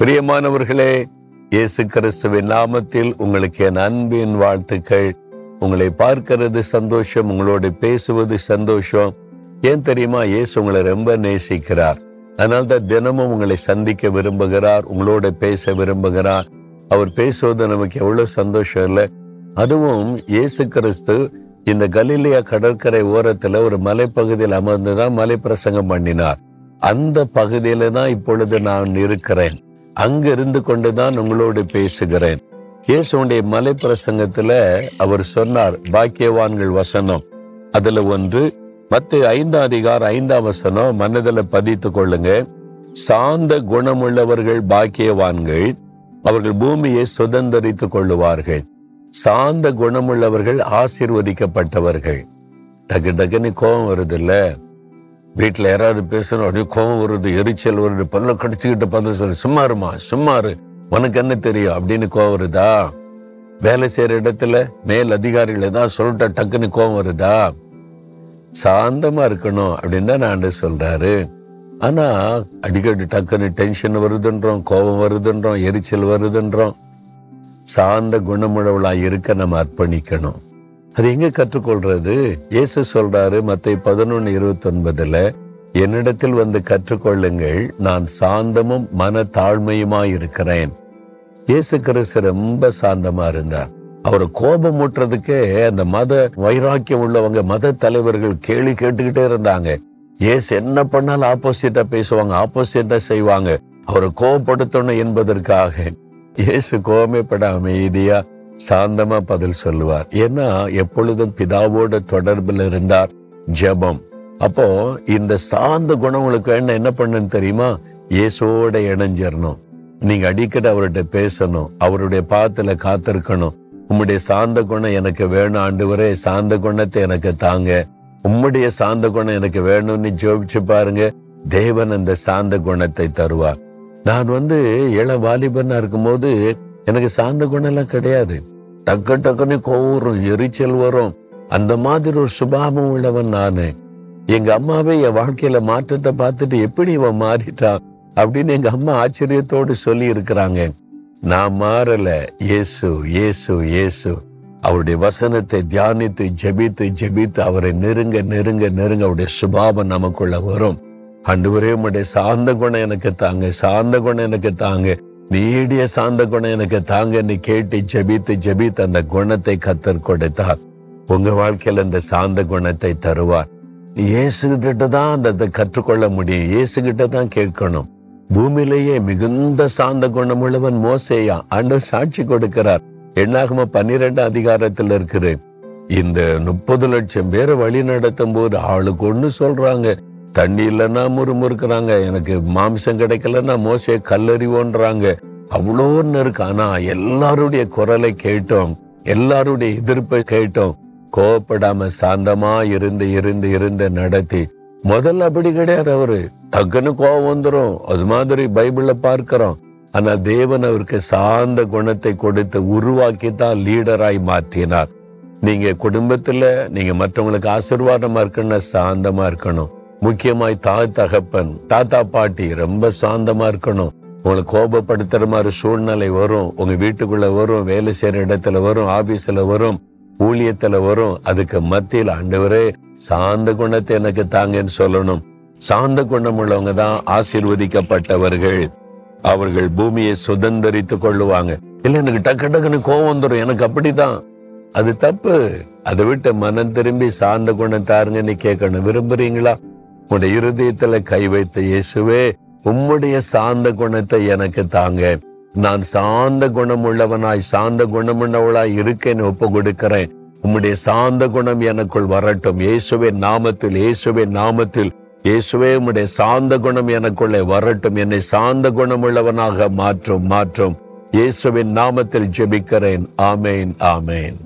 பிரியமானவர்களே இயேசு கிறிஸ்துவின் நாமத்தில் உங்களுக்கு என் அன்பின் வாழ்த்துக்கள். உங்களை பார்க்கிறது சந்தோஷம் உங்களோடு பேசுவது சந்தோஷம். ஏன் தெரியுமா? இயேசு உங்களை ரொம்ப நேசிக்கிறார். அதனால தான் தினமும் உங்களை சந்திக்க விரும்புகிறார் உங்களோட பேச விரும்புகிறார். அவர் பேசுவது நமக்கு எவ்வளவு சந்தோஷம் இல்லை. அதுவும் இயேசு கிறிஸ்து இந்த கலிலியா கடற்கரை ஓரத்துல ஒரு மலைப்பகுதியில் அமர்ந்துதான் மலை பிரசங்கம் பண்ணினார். அந்த பகுதியில தான் இப்பொழுது நான் இருக்கிறேன். அங்க இருந்து கொண்டுதான் உங்களோடு பேசுகிறேன். இயேசுடைய மலை பிரசங்கத்துல அவர் சொன்னார் பாக்கியவான்கள் வசனம். அதுல ஒன்று மத்து ஐந்தாம் அதிகார ஐந்தாம் வசனம் மனதில் பதித்து கொள்ளுங்க. சாந்த குணமுள்ளவர்கள் பாக்கியவான்கள் அவர்கள் பூமியை சுதந்திரித்து கொள்ளுவார்கள். சாந்த குணமுள்ளவர்கள் ஆசீர்வதிக்கப்பட்டவர்கள். டக்கு டக்குன்னு கோபம் வருது இல்லை வீட்டில் யாராவது பேசுகிறோம் அப்படியே கோபம் வருது எரிச்சல் வருது பல்ல கடிச்சுக்கிட்டு பதில் சொல்லு சும்மா இருமா சும்மா இரு உனக்கு என்ன தெரியும்? அப்படின்னு கோவம் வருதா? வேலை செய்கிற இடத்துல மேல் அதிகாரிகள் ஏதாவது சொல்லிட்டா டக்குன்னு கோவம் வருதா? சாந்தமாக இருக்கணும் அப்படின்னு தான் நான் சொல்கிறாரு ஆனால் அடிக்கடி டக்குன்னு டென்ஷன் வருதுன்றோம் கோபம் வருதுன்றோம் எரிச்சல் வருதுன்றோம். சார்ந்த குணமுழவளாக இருக்க நம்ம அர்ப்பணிக்கணும். அது எங்க கற்றுக்கொள்றது? இயேசு சொல்றாரு மத்தை பதினொன்னு இருபத்தி ஒன்பதுல என்னிடத்தில் வந்து கற்றுக்கொள்ளுங்கள் நான் சாந்தமும் மன தாழ்மையுமா இருக்கிறேன். இயேசு கிறிஸ்து ரொம்ப சாந்தமா இருந்தார். அவரை கோபம் ஊட்டுறதுக்கே அந்த மத வைராக்கியம் உள்ளவங்க மத தலைவர்கள் கேள்வி கேட்டுக்கிட்டே இருந்தாங்க. ஏசு என்ன பண்ணாலும் ஆப்போசிட்டா பேசுவாங்க ஆப்போசிட்டா செய்வாங்க. அவரை கோபப்படுத்தணும் என்பதற்காக இயேசு கோபமே பட அமைதியா சாந்தமா பதில் சொல்லுவார். ஏன்னா எப்பொழுதும் பிதாவோட தொடர்பில் இருந்தார் ஜெபம். அப்போ இந்த சாந்த குணம் உங்களுக்கு வேணும் என்ன பண்ணுன்னு தெரியுமா? இயேசுவோட இணைஞ்சிடணும் நீங்க அடிக்கடி அவர்கிட்ட பேசணும். அவருடைய பாத்துல காத்திருக்கணும். உம்முடைய சாந்த குணம் எனக்கு வேணும் ஆண்டவரே சாந்த குணத்தை எனக்கு தாங்க. உம்முடைய சாந்த குணம் எனக்கு வேணும்னு ஜோபிச்சு பாருங்க. தேவன் அந்த சாந்த குணத்தை தருவார். நான் வந்து இளம் வாலிபனா இருக்கும்போது எனக்கு சாந்த குணம் எல்லாம் கிடையாது. டக்கு டக்குன்னு கோவரும் எரிச்சல் வரும். அந்த மாதிரி ஒரு சுபாவம் உள்ளவன் நானு. எங்க அம்மாவே என் வாழ்க்கையில மாற்றத்தை பார்த்துட்டு எப்படி இவன் மாறிட்டான் அப்படின்னு எங்க அம்மா ஆச்சரியத்தோடு சொல்லி இருக்கிறாங்க. நான் மாறல. இயேசு இயேசு இயேசு. அவருடைய வசனத்தை தியானித்து ஜெபித்து ஜெபித்து அவரை நெருங்க நெருங்க நெருங்க அவருடைய சுபாவம் நமக்குள்ள வரும். அண்டுவரே உடைய சார்ந்த குணம் எனக்கு தாங்க சார்ந்த குணம் எனக்கு தாங்க. நீடிய சாந்த குணம் எனக்கு தாங்கன்னு கேட்டு ஜெபித்து ஜெபித்து அந்த குணத்தை கத்தர் கொடுத்தார். உங்க வாழ்க்கையில இந்த சாந்த குணத்தை தருவார். இயேசு கிட்ட தான் அந்த கற்றுக்கொள்ள முடியும். இயேசுகிட்ட தான் கேட்கணும். பூமியிலேயே மிகுந்த சாந்த குணமுள்ளவன் மோசேயா அன்று சாட்சி கொடுக்கிறார். என்னாகும பன்னிரெண்டு அதிகாரத்தில் இருக்கிறேன் இந்த முப்பது லட்சம் பேரை வழி நடத்தும் போது ஆளுக்கு ஒன்று சொல்றாங்க. தண்ணி இல்லைன்னா முறுமுறுக்கிறாங்க. எனக்கு மாம்சம் கிடைக்கலன்னா மோசே கல்லறிவோன்றாங்க. அவ்வளோன்னு இருக்கு. ஆனா எல்லாருடைய குரலை கேட்டோம். எல்லாருடைய எதிர்ப்பை கேட்டோம். கோவப்படாம சாந்தமா இருந்து இருந்து இருந்து நடத்தி. முதல்ல அப்படி கிடையாது அவரு. டக்குன்னு கோவம் வந்துடும் அது மாதிரி பைபிள்ல பார்க்கிறோம். ஆனா தேவன் அவருக்கு சாந்த குணத்தை கொடுத்து உருவாக்கி தான் லீடராய் மாற்றினார். நீங்க குடும்பத்துல நீங்க மற்றவங்களுக்கு ஆசீர்வாதமா இருக்கணும் சாந்தமா இருக்கணும். முக்கியமாய் தாய் தகப்பன் தாத்தா பாட்டி ரொம்ப சாந்தமா இருக்கணும். உங்களை கோபப்படுத்துற மாதிரி சூழ்நிலை வரும். உங்க வீட்டுக்குள்ள வரும் வேலை செய்யற இடத்துல வரும் ஆபீஸ்ல வரும் ஊழியத்துல வரும். அதுக்கு மத்தியில் ஆண்டவரே சாந்த குணத்தை எனக்கு தாங்கன்னு சொல்லணும். சாந்த குணம் உள்ளவங்க தான் ஆசீர்வதிக்கப்பட்டவர்கள். அவர்கள் பூமியை சுதந்திரித்து கொள்ளுவாங்க. இல்ல எனக்கு டக்கு டக்குன்னு கோவம் வந்துடும் எனக்கு அப்படிதான். அது தப்பு. அதை விட்டு மனம் திரும்பி சாந்த குணம் தாருங்கன்னு கேட்கணும். விரும்புறீங்களா? உடைய இருதயத்துல கை வைத்த இயேசுவே உம்முடைய சாந்த குணத்தை எனக்கு தாங்க. நான் சாந்த குணம் உள்ளவனாய் சாந்த குணமுள்ளவளாய் இருக்கேன்னு ஒப்பு கொடுக்கிறேன் உம்முடைய சாந்த குணம் எனக்குள் வரட்டும். இயேசுவின் நாமத்தில் இயேசுவின் நாமத்தில். இயேசுவே உம்முடைய சாந்த குணம் எனக்குள்ளே வரட்டும். என்னை சாந்த குணமுள்ளவனாக மாற்றும் மாற்றும். இயேசுவின் நாமத்தில் ஜெபிக்கிறேன். ஆமேன் ஆமேன்.